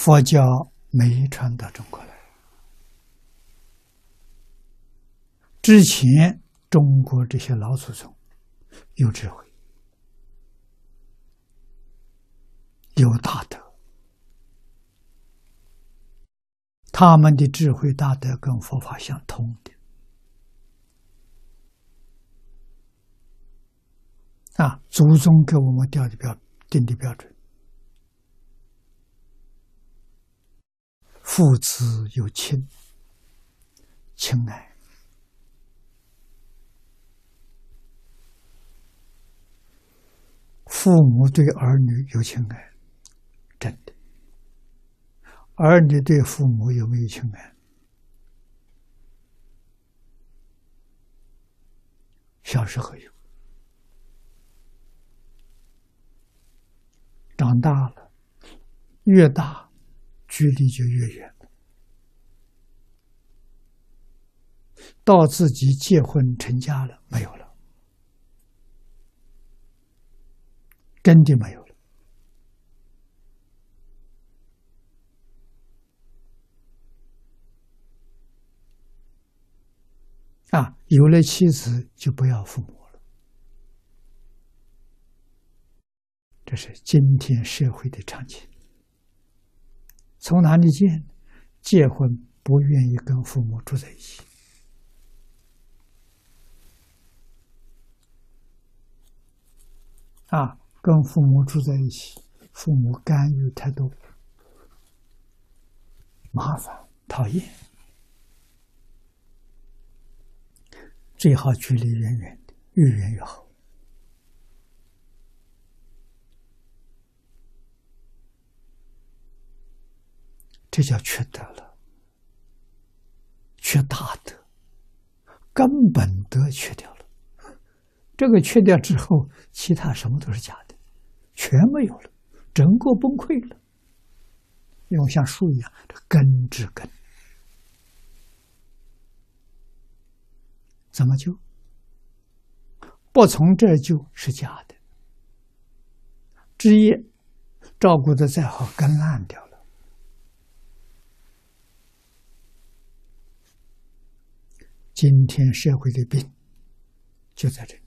佛教没传到中国来。之前中国这些老祖宗有智慧、有大德，他们的智慧大德跟佛法相通的。啊，祖宗给我们调的标定的标准。父子有亲，亲爱；父母对儿女有情爱，真的；儿女对父母有没有情爱？小时候有，长大了，越大。距离就越远，到自己结婚成家了，没有了，真的没有了。啊，有了妻子就不要父母了，这是今天社会的场景。从哪里见？结婚不愿意跟父母住在一起，啊，跟父母住在一起，父母干预太多，麻烦讨厌，最好距离远远的，越远越好。这叫缺德了，缺大德，根本德缺掉了。这个缺掉之后，其他什么都是假的，全没有了，整个崩溃了。因为像树一样，这根治根，怎么救？不从这救是假的，枝叶照顾的再好，根烂掉了。今天社会的病就在这里，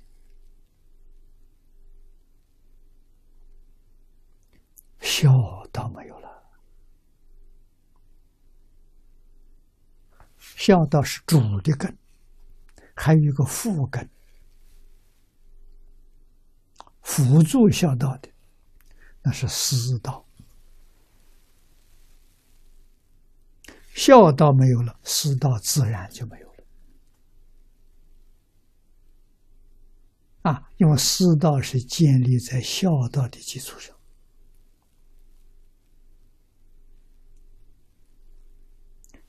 孝道没有了，孝道是主的根，还有一个副根，辅助孝道的那是私道，孝道没有了，私道自然就没有。啊，因为师道是建立在孝道的基础上。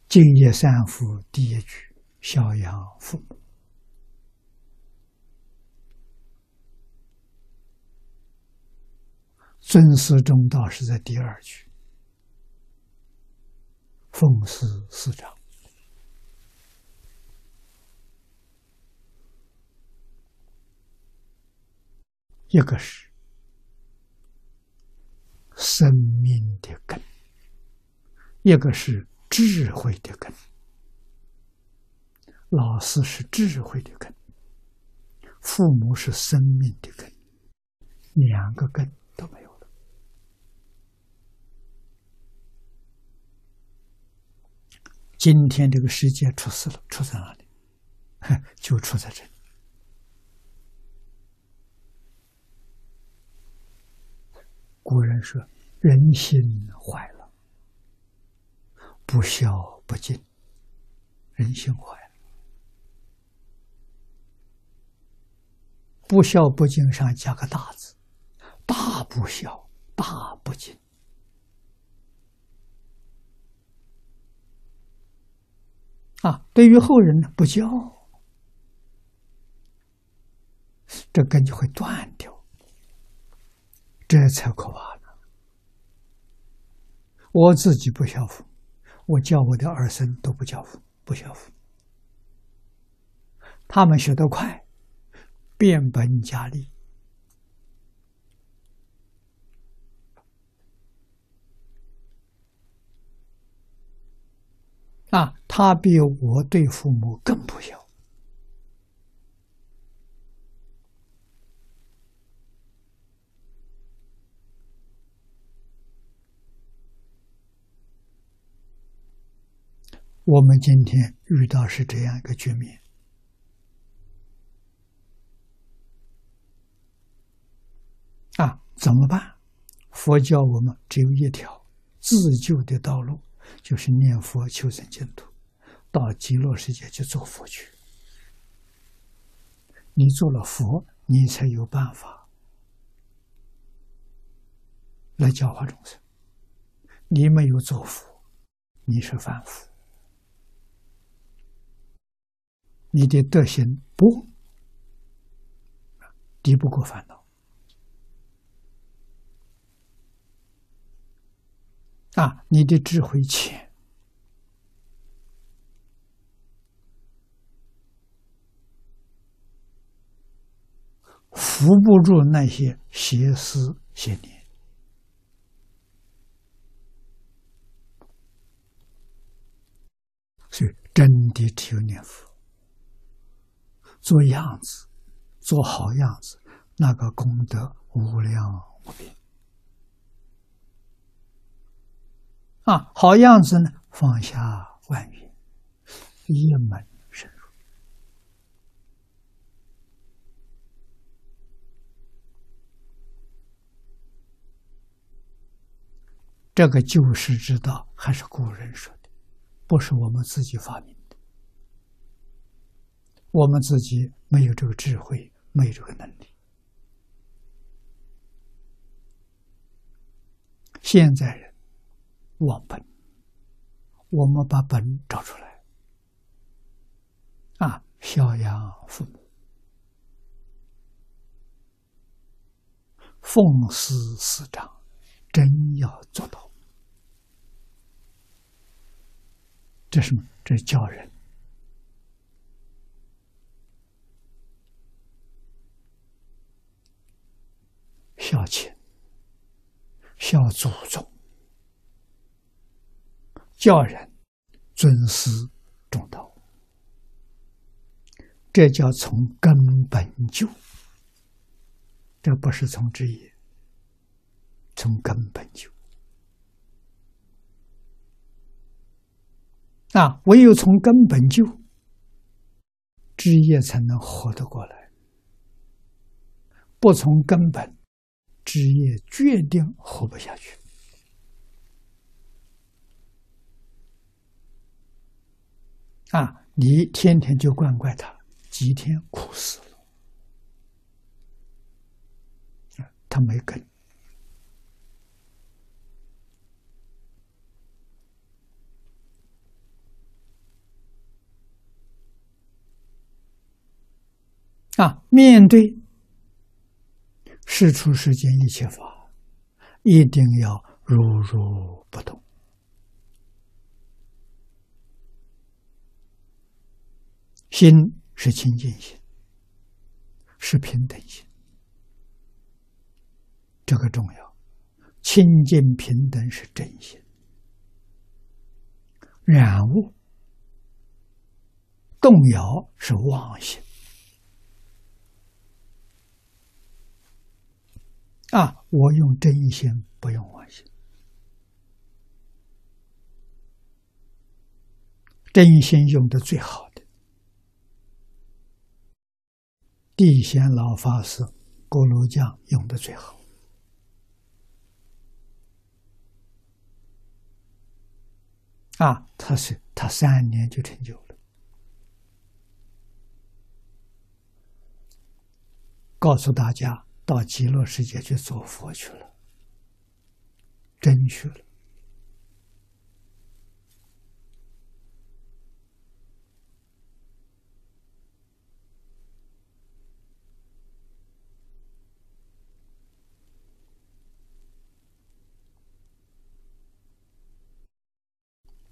敬业三福第一句，孝养父母；尊师重道是在第二句，奉师师长。一个是生命的根，一个是智慧的根。老师是智慧的根，父母是生命的根，两个根都没有了。今天这个世界出事了，出在哪里？就出在这里。古人说：“人心坏了，不孝不敬。人心坏了，不孝不敬上加个大字，大不孝，大不敬。啊，对于后人呢，不教，这根就会断掉。”这才可怕呢！我自己不孝父，我教我的儿孙都不孝父，不孝父。他们学得快，变本加厉，啊，他比我对父母更不孝。我们今天遇到是这样一个局面，啊，怎么办？佛教我们只有一条自救的道路，就是念佛求生净土，到极乐世界去做佛去。你做了佛，你才有办法来教化众生。你没有做佛，你是凡夫。你的德行不敌不过烦恼啊！你的智慧浅，扶不住那些邪思邪念，所以真的只有念佛。做样子，做好样子，那个功德无量无边啊！好样子呢，放下万缘，一门深入。这个救世之道，还是古人说的，不是我们自己发明的。我们自己没有这个智慧，没有这个能力。现在人忘本，我们把本找出来，啊，孝养父母，奉师师长，真要做到。这什么？这是教人。孝亲、孝祖宗、教人、尊师重道，这叫从根本救。这不是从枝叶，从根本救。啊，唯有从根本救，枝叶才能活得过来。不从根本。枝叶决定活不下去啊！你天天就惯怪他，几天苦死了。他没根啊！面对。事出世间一切法，一定要如如不动。心是清净心，是平等心，这个重要。清净平等是真心，染物动摇是妄心。啊！我用真心，不用妄心。真心用的最好的，地仙老法师、锅炉匠用的最好。啊，他是他三年就成就了，告诉大家。到极乐世界去做佛去了，真去了。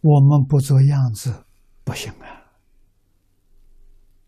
我们不做样子不行啊。